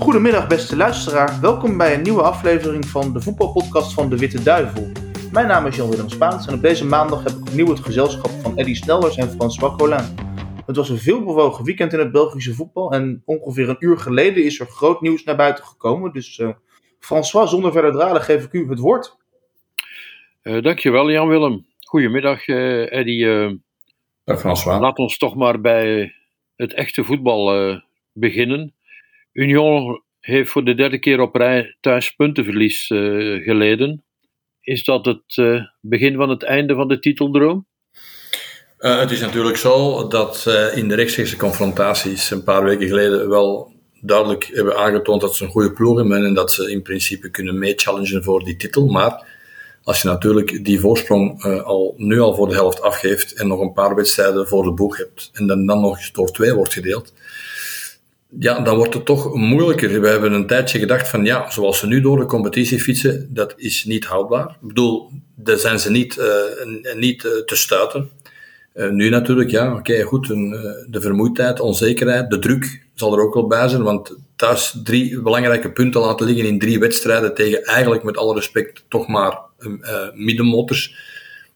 Goedemiddag beste luisteraar, welkom bij een nieuwe aflevering van de voetbalpodcast van De Witte Duivel. Mijn naam is Jan-Willem Spaans en op deze maandag heb ik opnieuw het gezelschap van Eddy Snelders en François Collin. Het was een veelbewogen weekend in het Belgische voetbal en ongeveer een uur geleden is er groot nieuws naar buiten gekomen. Dus uh, François, zonder verder dralen geef ik u het woord. Uh, dankjewel Jan-Willem. Goedemiddag uh, Eddy. Dag François. Laat ons toch maar bij het echte voetbal beginnen. Union heeft voor de derde keer op rij thuis puntenverlies geleden. Is dat het begin van het einde van de titeldroom? Uh, het is natuurlijk zo dat uh, in de rechtstreekse confrontaties een paar weken geleden wel duidelijk hebben aangetoond dat ze een goede ploeg hebben en dat ze in principe kunnen meechallengen voor die titel. Maar als je natuurlijk die voorsprong al, nu al voor de helft afgeeft en nog een paar wedstrijden voor de boeg hebt en dan, dan nog door twee wordt gedeeld, ja, dan wordt het toch moeilijker. We hebben een tijdje gedacht van ja, zoals ze nu door de competitie fietsen, dat is niet houdbaar. Ik bedoel, daar zijn ze niet, niet te stuiten. Uh, nu natuurlijk, ja, oké, goed. De vermoeidheid, onzekerheid, de druk zal er ook wel bij zijn. Want thuis drie belangrijke punten laten liggen in drie wedstrijden tegen eigenlijk met alle respect toch maar middenmotors.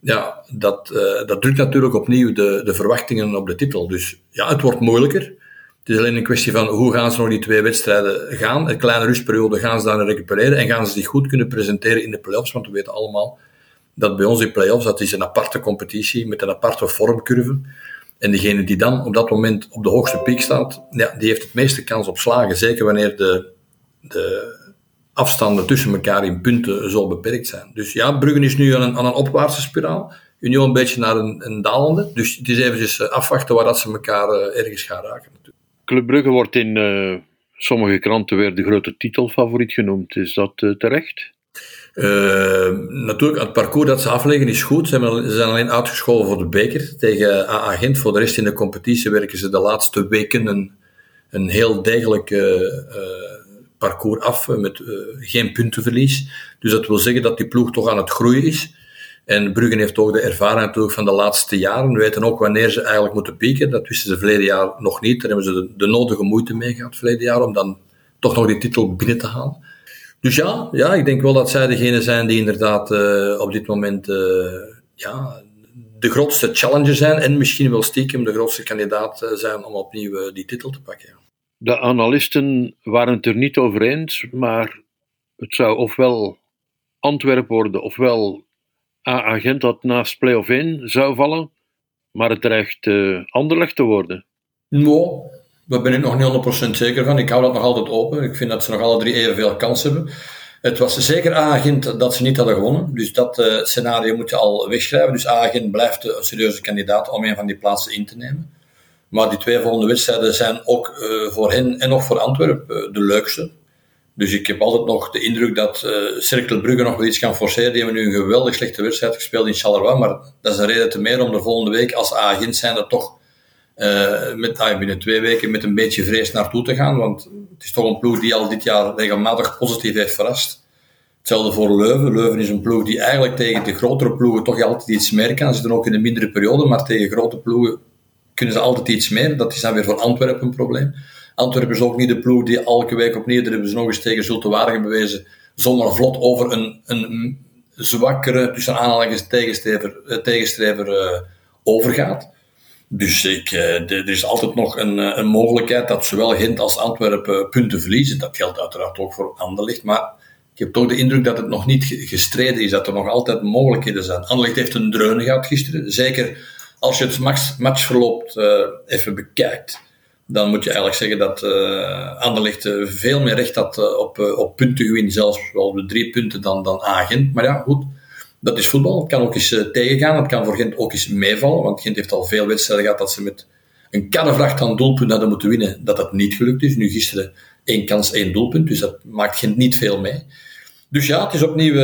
Ja, dat, dat drukt natuurlijk opnieuw de, de verwachtingen op de titel. Dus ja, het wordt moeilijker. Het is alleen een kwestie van hoe gaan ze nog die twee wedstrijden gaan. Een kleine rustperiode gaan ze daar recupereren en gaan ze zich goed kunnen presenteren in de playoffs. Want we weten allemaal dat bij ons die play-offs, dat is een aparte competitie met een aparte vormcurve. En degene die dan op dat moment op de hoogste piek staat, ja, die heeft het meeste kans op slagen. Zeker wanneer de, de afstanden tussen elkaar in punten zo beperkt zijn. Dus ja, Bruggen is nu aan een, aan een opwaartse spiraal. Union een beetje naar een, een dalende. Dus het is eventjes eh, afwachten waar dat ze elkaar uh, ergens gaan raken. Natuurlijk. Club Brugge wordt in uh, sommige kranten weer de grote titelfavoriet genoemd. Is dat terecht? Uh, natuurlijk, het parcours dat ze afleggen is goed. Ze, zijn alleen uitgeschoven voor de beker tegen AA Gent. Voor de rest in de competitie werken ze de laatste weken een, een heel degelijk parcours af met geen puntenverlies. Dus dat wil zeggen dat die ploeg toch aan het groeien is. En Bruggen heeft ook de ervaring natuurlijk van de laatste jaren. We weten ook wanneer ze eigenlijk moeten pieken. Dat wisten ze verleden jaar nog niet. Daar hebben ze de, nodige moeite mee gehad verleden jaar om dan toch nog die titel binnen te halen. Dus ja, ja, ik denk wel dat zij degene zijn die inderdaad uh, op dit moment uh, ja, de grootste challenger zijn en misschien wel stiekem de grootste kandidaat eh, zijn om opnieuw die titel te pakken. De analisten waren het er niet over eens, maar het zou ofwel Antwerpen worden, ofwel A-agent dat naast play-off 1 zou vallen, maar het dreigt uh, Anderlecht te worden. No, daar ben ik nog niet 100% zeker van. Ik hou dat nog altijd open. Ik vind dat ze nog alle drie evenveel kans hebben. Het was zeker Agent dat ze niet hadden gewonnen. Dus dat uh, scenario moet je al wegschrijven. Dus Agent blijft een serieuze kandidaat om een van die plaatsen in te nemen. Maar die twee volgende wedstrijden zijn ook uh, voor hen en nog voor Antwerpen de leukste. Dus ik heb altijd nog de indruk dat uh, Cercle Brugge nog wel iets kan forceren. Die hebben nu een geweldig slechte wedstrijd gespeeld in Charleroi. Maar dat is een reden te meer om de volgende week als agent zijn er toch uh, met, ah, binnen twee weken met een beetje vrees naartoe te gaan. Want het is toch een ploeg die al dit jaar regelmatig positief heeft verrast. Hetzelfde voor Leuven. Leuven is een ploeg die eigenlijk tegen de grotere ploegen toch altijd iets meer kan. Ze zitten ook in een mindere periode, maar tegen grote ploegen kunnen ze altijd iets meer. Dat is dan weer voor Antwerpen een probleem. Antwerpen is ook niet de ploeg die elke week opnieuw, daar hebben ze nog eens tegen Zulte Waregem bewezen, zonder vlot over een, een zwakkere, tussen aanhalingstekens tegenstrever, eh, tegenstrever uh, overgaat. Dus ik, uh, er is altijd nog een, een mogelijkheid dat zowel Gent als Antwerpen punten verliezen. Dat geldt uiteraard ook voor Anderlecht, maar ik heb toch de indruk dat het nog niet gestreden is, dat er nog altijd mogelijkheden zijn. Anderlecht heeft een dreun gehad gisteren, zeker als je het match, matchverloop even bekijkt dan moet je eigenlijk zeggen dat uh, Anderlecht uh, veel meer recht had uh, op, op puntengewin, zelfs wel de drie punten dan, dan Agent. Maar ja, goed, dat is voetbal. Het kan ook eens tegengaan, het kan voor Gent ook eens meevallen, want Gent heeft al veel wedstrijden gehad dat ze met een karrevracht aan doelpunten hadden moeten winnen, dat dat niet gelukt is. Nu gisteren één kans, één doelpunt, dus dat maakt Gent niet veel mee. Dus ja, het is opnieuw uh,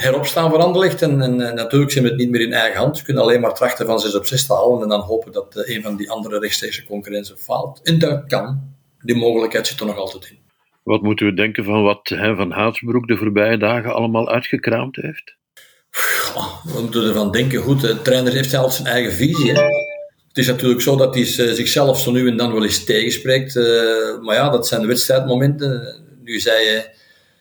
heropstaan voor Anderlecht. En, en, en, natuurlijk zijn we het niet meer in eigen hand. Ze kunnen alleen maar trachten van 6 op 6 te halen. En dan hopen dat uh, een van die andere rechtstreekse concurrenten faalt. En dat kan. Die mogelijkheid zit er nog altijd in. Wat moeten we denken van wat hè, Van Haatsbroek de voorbije dagen allemaal uitgekraamd heeft? we moeten ervan denken. Goed, de trainer heeft zelfs zijn eigen visie. Hè? het is natuurlijk zo dat hij zichzelf zo nu en dan wel eens tegenspreekt. maar ja, dat zijn de wedstrijdmomenten. Nu zei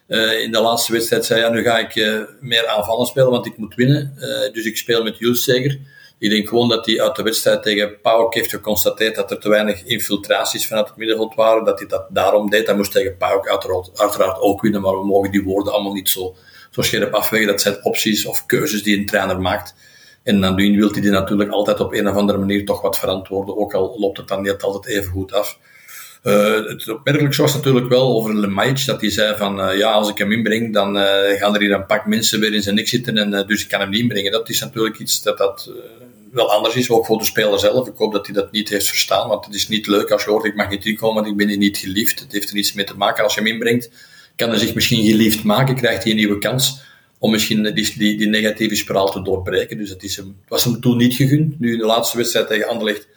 je in de laatste wedstrijd, zei ja, nu ga ik meer aanvallen spelen, want ik moet winnen. dus ik speel met Jules zeker. Ik denk gewoon dat hij uit de wedstrijd tegen Pauk heeft geconstateerd dat er te weinig infiltraties vanuit het middenveld waren. Dat hij dat daarom deed. Hij moest tegen Pauk uiteraard, uiteraard ook winnen, maar we mogen die woorden allemaal niet zo, zo scherp afwegen. Dat zijn opties of keuzes die een trainer maakt. En dan wil hij die natuurlijk altijd op een of andere manier toch wat verantwoorden, ook al loopt het dan niet altijd even goed af. Uh, het opmerkelijkste was natuurlijk wel over Lemaic, dat hij zei van, uh, ja, als ik hem inbreng, dan uh, gaan er hier een pak mensen weer in zijn nek zitten en dus ik kan hem niet inbrengen. Dat is natuurlijk iets dat, dat wel anders is, ook voor de speler zelf. Ik hoop dat hij dat niet heeft verstaan, want het is niet leuk als je hoort, ik mag niet inkomen, want ik ben hier niet geliefd. Het heeft er iets mee te maken. Als je hem inbrengt, kan hij zich misschien geliefd maken, krijgt hij een nieuwe kans om misschien die, die, negatieve spiraal te doorbreken. Dus het, is was hem toen niet gegund. Nu in de laatste wedstrijd tegen Anderlecht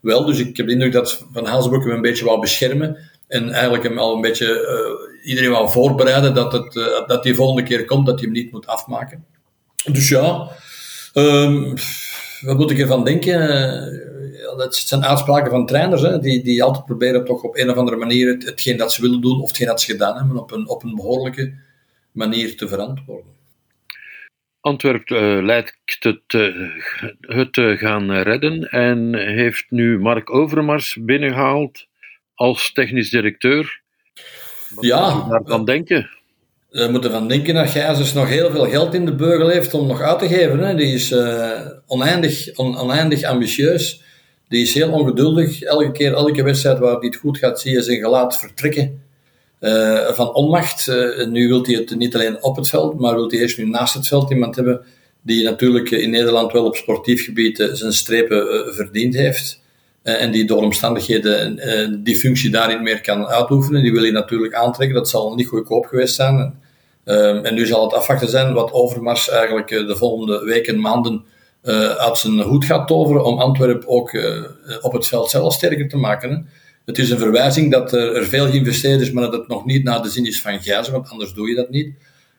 wel. Dus ik heb de indruk dat Van Haalsbroek hem een beetje wou beschermen. En eigenlijk hem al een beetje uh, iedereen wou voorbereiden dat, het, uh, dat die volgende keer komt, dat hij hem niet moet afmaken. Dus ja, um, wat moet ik ervan denken? Uh, dat zijn uitspraken van trainers, hè, die, die altijd proberen toch op een of andere manier het, hetgeen dat ze willen doen, of hetgeen dat ze gedaan hebben, op een, op een behoorlijke manier te verantwoorden. Antwerp uh, lijkt het, het uh, gaan redden en heeft nu Mark Overmars binnengehaald als technisch directeur. Wat ja, moet je daarvan denken? We moeten van denken dat Gijzers nog heel veel geld in de beugel heeft om nog uit te geven. Hè. Die is oneindig, on, oneindig ambitieus. Die is heel ongeduldig. Elke keer, elke wedstrijd waar hij het goed gaat, zie je zijn gelaat vertrekken. Uh, van onmacht. Uh, nu wil hij het niet alleen op het veld, maar wil hij eerst nu naast het veld iemand hebben die natuurlijk in Nederland wel op sportief gebied uh, zijn strepen verdiend heeft. en die door omstandigheden die functie daarin meer kan uitoefenen. Die wil hij natuurlijk aantrekken. Dat zal niet goedkoop geweest zijn. en nu zal het afwachten zijn wat Overmars eigenlijk de volgende weken, maanden uit zijn hoed gaat toveren om Antwerpen ook op het veld zelf sterker te maken. Het is een verwijzing dat er veel geïnvesteerd is, maar dat het nog niet naar de zin is van Gijzen, want anders doe je dat niet.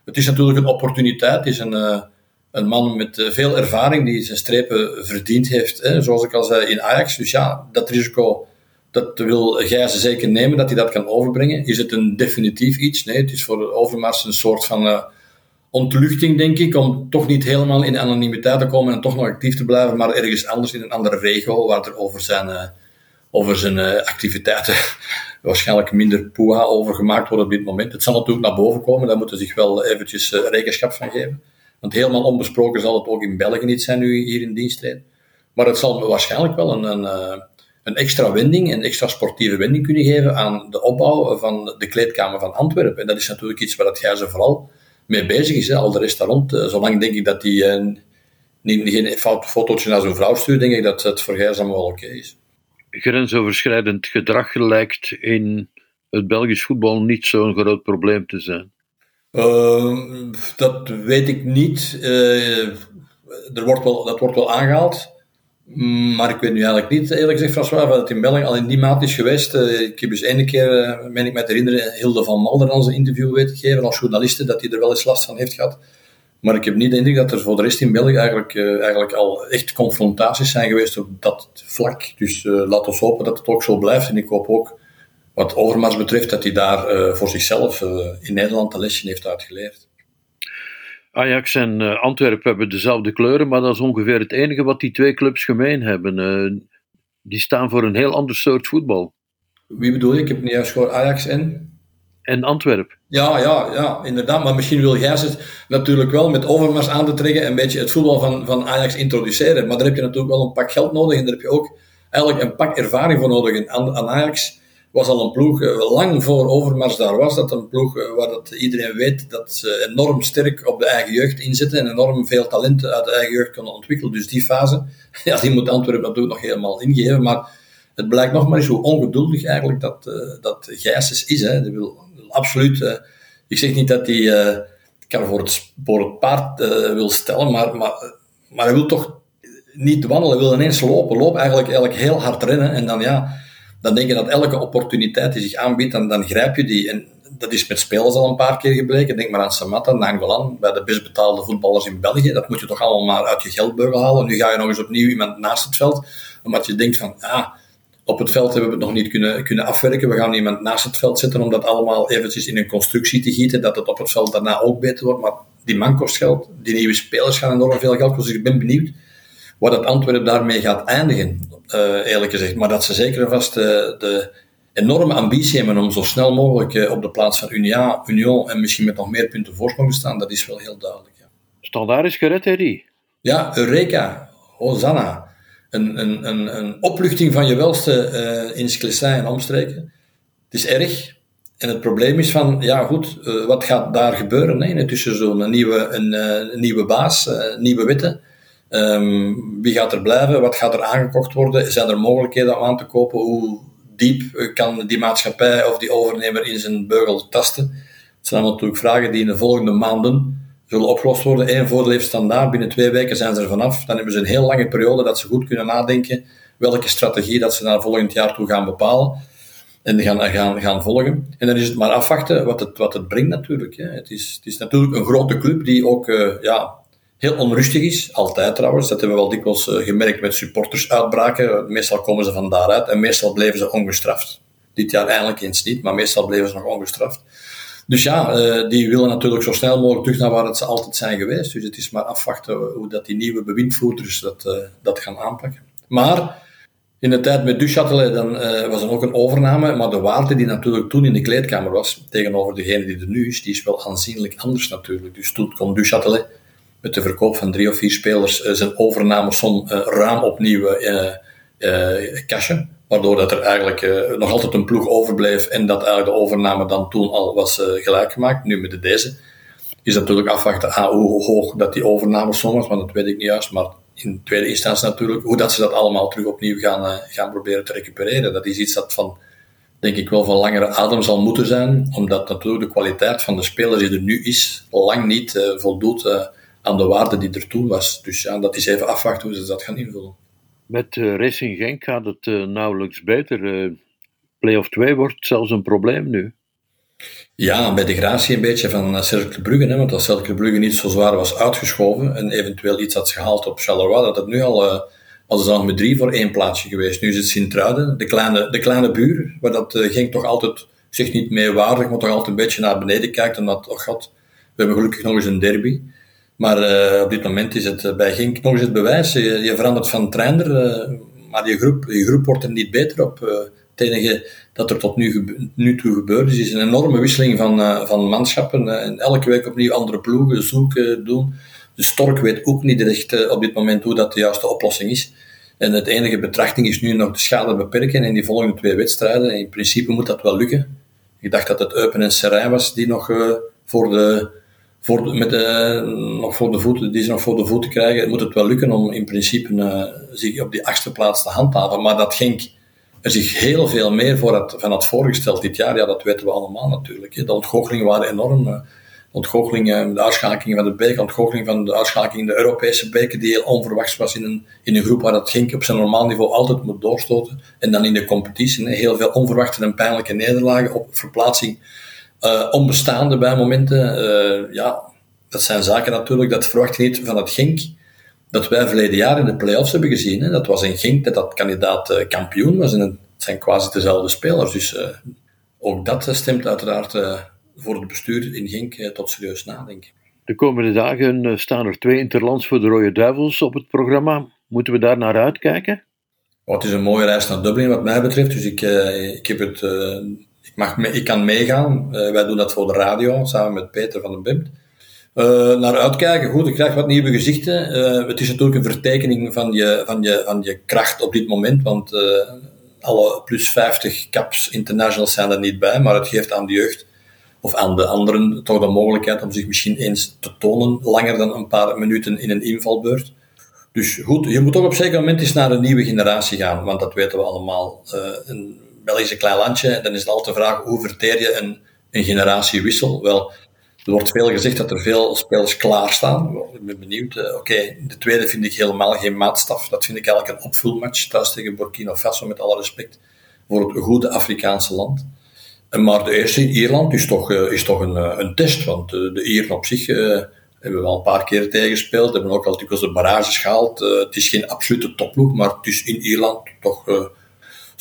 Het is natuurlijk een opportuniteit. Het is een, uh, een man met uh, veel ervaring die zijn strepen verdiend heeft, hè, zoals ik al zei, in Ajax. Dus ja, dat risico dat wil Gijzen zeker nemen, dat hij dat kan overbrengen. Is het een definitief iets? Nee, het is voor Overmars een soort van uh, ontluchting, denk ik, om toch niet helemaal in anonimiteit te komen en toch nog actief te blijven, maar ergens anders in een andere regio, waar er over zijn over zijn uh, activiteiten waarschijnlijk minder poeha over gemaakt worden op dit moment. Het zal natuurlijk naar boven komen, daar moeten ze zich wel eventjes uh, rekenschap van geven. Want helemaal onbesproken zal het ook in België niet zijn nu hier in dienst Maar het zal waarschijnlijk wel een, een, uh, een extra wending, een extra sportieve wending kunnen geven aan de opbouw van de kleedkamer van Antwerpen. En dat is natuurlijk iets waar het Gijzen vooral mee bezig is. Hè. Al de rest rond. zolang denk ik dat hij niet, geen fotootje naar zijn vrouw stuurt, denk ik dat het voor Gijzen allemaal wel oké is grensoverschrijdend gedrag lijkt in het Belgisch voetbal niet zo'n groot probleem te zijn. Uh, dat weet ik niet. Uh, er wordt wel, dat wordt wel aangehaald. Maar ik weet nu eigenlijk niet, eerlijk gezegd, François, wat het in België al in die maand is geweest. Uh, ik heb dus ene keer, meen ik me te herinneren, Hilde van Malder aan zijn interview weten gegeven als journaliste, dat hij er wel eens last van heeft gehad. Maar ik heb niet de indruk dat er voor de rest in België eigenlijk, uh, eigenlijk al echt confrontaties zijn geweest op dat vlak. Dus uh, laat ons hopen dat het ook zo blijft. En ik hoop ook, wat Overmars betreft, dat hij daar uh, voor zichzelf in Nederland een lesje heeft uitgeleerd. Ajax en Antwerpen hebben dezelfde kleuren, maar dat is ongeveer het enige wat die twee clubs gemeen hebben. die staan voor een heel ander soort voetbal. Wie bedoel je? Ik heb niet juist gehoord Ajax en en Antwerpen. Ja, ja, ja, inderdaad. Maar misschien wil jij natuurlijk wel met Overmars aan te trekken en een beetje het voetbal van, van Ajax introduceren. Maar daar heb je natuurlijk wel een pak geld nodig en daar heb je ook eigenlijk een pak ervaring voor nodig. En Ajax was al een ploeg, eh, lang voor Overmars daar was, dat een ploeg eh, waar dat iedereen weet dat ze enorm sterk op de eigen jeugd inzetten en enorm veel talenten uit de eigen jeugd kunnen ontwikkelen. Dus die fase, ja, die moet Antwerpen natuurlijk nog helemaal ingeven. Maar het blijkt nog maar eens hoe ongeduldig eigenlijk dat, uh, dat is. Hè. Die wil absoluut. Uh, ik zeg niet dat hij uh, kan voor het, voor het paard uh, wil stellen, maar, maar, maar hij wil toch niet wandelen, wil ineens lopen. Loop eigenlijk, eigenlijk heel hard rennen en dan ja, dan denk je dat elke opportuniteit die zich aanbiedt, dan, dan grijp je die. En dat is met spelers al een paar keer gebleken. Denk maar aan Samatta, Nangolan, bij de best betaalde voetballers in België. Dat moet je toch allemaal maar uit je geldbeugel halen. Nu ga je nog eens opnieuw iemand naast het veld, omdat je denkt van, ah, op het veld hebben we het nog niet kunnen, kunnen afwerken. We gaan iemand naast het veld zetten om dat allemaal eventjes in een constructie te gieten, dat het op het veld daarna ook beter wordt. Maar die man kost geld, die nieuwe spelers gaan enorm veel geld kosten. Dus ik ben benieuwd wat het Antwerpen daarmee gaat eindigen, uh, eerlijk gezegd. Maar dat ze zeker en vast uh, de enorme ambitie hebben om zo snel mogelijk uh, op de plaats van Unia, Union en misschien met nog meer punten voorsprong te staan, dat is wel heel duidelijk. Ja. Standaard is gered, Eddie. Ja, Eureka, Hosanna. Een, een, een, opluchting van je welste in Sclessin en omstreken. Het is erg, en het probleem is van, ja goed, uh, wat gaat daar gebeuren hè, in het tussenseizoen? Een nieuwe, een, een nieuwe baas, nieuwe wetten. Um, wie gaat er blijven? Wat gaat er aangekocht worden? Zijn er mogelijkheden om aan te kopen? Hoe diep kan die maatschappij of die overnemer in zijn beugel tasten? Het zijn allemaal natuurlijk vragen die in de volgende maanden zullen opgelost worden. Eén voordeel heeft standaard. Binnen twee weken zijn ze er vanaf. Dan hebben ze een heel lange periode dat ze goed kunnen nadenken welke strategie dat ze naar volgend jaar toe gaan bepalen en gaan, gaan, gaan volgen. En dan is het maar afwachten wat het, wat het brengt natuurlijk. Hè. Het, is, het is natuurlijk een grote club die ook uh, ja, heel onrustig is. Altijd trouwens. Dat hebben we wel dikwijls uh, gemerkt met supportersuitbraken. Meestal komen ze van daaruit en meestal bleven ze ongestraft. Dit jaar eigenlijk eens niet, maar meestal bleven ze nog ongestraft. Dus ja, uh, die willen natuurlijk zo snel mogelijk terug naar waar het ze altijd zijn geweest. Dus het is maar afwachten hoe dat die nieuwe bewindvoerders dat, dat gaan aanpakken. Maar in de tijd met Duchatelet uh, was er ook een overname, maar de waarde die natuurlijk toen in de kleedkamer was, tegenover degene die er nu is, die is wel aanzienlijk anders natuurlijk. Dus toen kon Duchatelet met de verkoop van drie of vier spelers zijn overnamesom uh, ruim opnieuw cashen, waardoor dat er eigenlijk nog altijd een ploeg overbleef en dat eigenlijk de overname dan toen al was gelijk gemaakt. Nu met de deze is natuurlijk afwachten ah, hoe hoog dat die overnamesom was, want dat weet ik niet juist, maar in tweede instantie natuurlijk, hoe dat ze dat allemaal terug opnieuw gaan, uh, gaan proberen te recupereren. Dat is iets dat van, denk ik wel, van langere adem zal moeten zijn, omdat natuurlijk de kwaliteit van de speler die er nu is, lang niet uh, voldoet uh, aan de waarde die er toen was. Dus ja, dat is even afwachten hoe ze dat gaan invullen. Met Racing Genk gaat het nauwelijks beter. Play-off 2 wordt zelfs een probleem nu. Ja, bij de gratie een beetje van Cercle Brugge, hè, want als Cercle Brugge niet zo zwaar was uitgeschoven en eventueel iets had gehaald op Charleroi, dat het nu al, uh, was al met drie voor één plaatsje geweest. Nu is het Sint-Truiden, de kleine, de kleine buur, waar dat Genk toch altijd zich niet meewaardig, maar toch altijd een beetje naar beneden kijkt, omdat, oh god, we hebben gelukkig nog eens een derby. Maar uh, op dit moment is het uh, bij Genk nog eens het bewijs. Je, je verandert van trainer, uh, maar je groep, je groep wordt er niet beter op. het enige dat er tot nu, nu toe gebeurd is, is een enorme wisseling van, uh, van manschappen. Uh, en elke week opnieuw andere ploegen zoeken, doen. De Stork weet ook niet echt uh, op dit moment hoe dat de juiste oplossing is. En het enige betrachting is nu nog de schade beperken in die volgende twee wedstrijden. En in principe moet dat wel lukken. Ik dacht dat het Eupen en Serijn was die nog voor de, voor met nog voor de voeten, die ze nog voor de voeten krijgen. Moet het wel lukken om in principe zich op die achtste plaats te handhaven. Maar dat ging er zich heel veel meer voor het, van had voorgesteld dit jaar. Ja, dat weten we allemaal natuurlijk. Hè. De ontgoochelingen waren enorm. De ontgoochelingen, de uitschakeling van de beker, ontgoocheling van de uitschakeling in de Europese beker, die heel onverwachts was in een, in een groep waar dat ging op zijn normaal niveau altijd moet doorstoten. En dan in de competitie, heel veel onverwachte en pijnlijke nederlagen op verplaatsing. Uh, onbestaande bij momenten. Uh, ja, dat zijn zaken natuurlijk, dat verwacht je niet van het Genk dat wij verleden jaar in de play-offs hebben gezien. Hè. Dat was in Genk dat dat kandidaat uh, kampioen was. En het zijn quasi dezelfde spelers. Dus ook dat stemt uiteraard voor het bestuur in Genk tot serieus nadenken. De komende dagen staan er twee interlands voor de Rode Duivels op het programma. Moeten we daar naar uitkijken? Oh, het is een mooie reis naar Dublin wat mij betreft. Dus ik, ik, heb het, ik, mag ik kan meegaan. wij doen dat voor de radio, samen met Peter van den Bemt. Uh, naar uitkijken. Goed, ik krijg wat nieuwe gezichten. Uh, het is natuurlijk een vertekening van je, van je, van je kracht op dit moment, want alle plus 50 caps internationals zijn er niet bij, maar het geeft aan de jeugd of aan de anderen toch de mogelijkheid om zich misschien eens te tonen, langer dan een paar minuten in een invalbeurt. Dus goed, je moet toch op zeker moment eens naar een nieuwe generatie gaan, want dat weten we allemaal. Een Belgisch klein landje, dan is het altijd de vraag, hoe verteer je een, een generatiewissel? Wel, er wordt veel gezegd dat er veel spelers klaarstaan. Ik ben benieuwd. Uh, Oké, de tweede vind ik helemaal geen maatstaf. Dat vind ik eigenlijk een opvulmatch thuis tegen Burkina Faso, met alle respect voor het goede Afrikaanse land. Maar de eerste in Ierland is toch, is toch een, een test, want de Ieren op zich hebben we al een paar keer tegengespeeld, hebben ook al dikwijls de barrages gehaald. het is geen absolute topploeg, maar het is in Ierland toch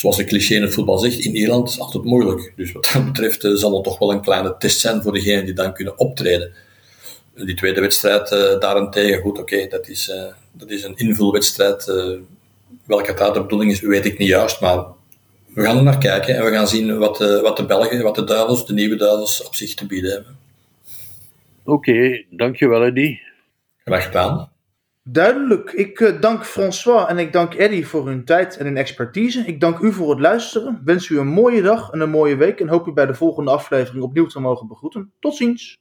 zoals de cliché in het voetbal zegt, in Ierland is het altijd moeilijk. Dus wat dat betreft zal het toch wel een kleine test zijn voor degenen die dan kunnen optreden. Die tweede wedstrijd uh, daarentegen, goed, oké, dat, is, uh, dat is een invulwedstrijd. Welke daar de bedoeling is, weet ik niet juist, maar we gaan er naar kijken en we gaan zien wat de, wat de Belgen, wat de Duivels, de nieuwe Duivels, op zich te bieden hebben. Oké, okay, dankjewel Eddie. Graag gedaan. Duidelijk. Ik dank François en ik dank Eddie voor hun tijd en hun expertise. Ik dank u voor het luisteren. Wens u een mooie dag en een mooie week en hoop u bij de volgende aflevering opnieuw te mogen begroeten. Tot ziens.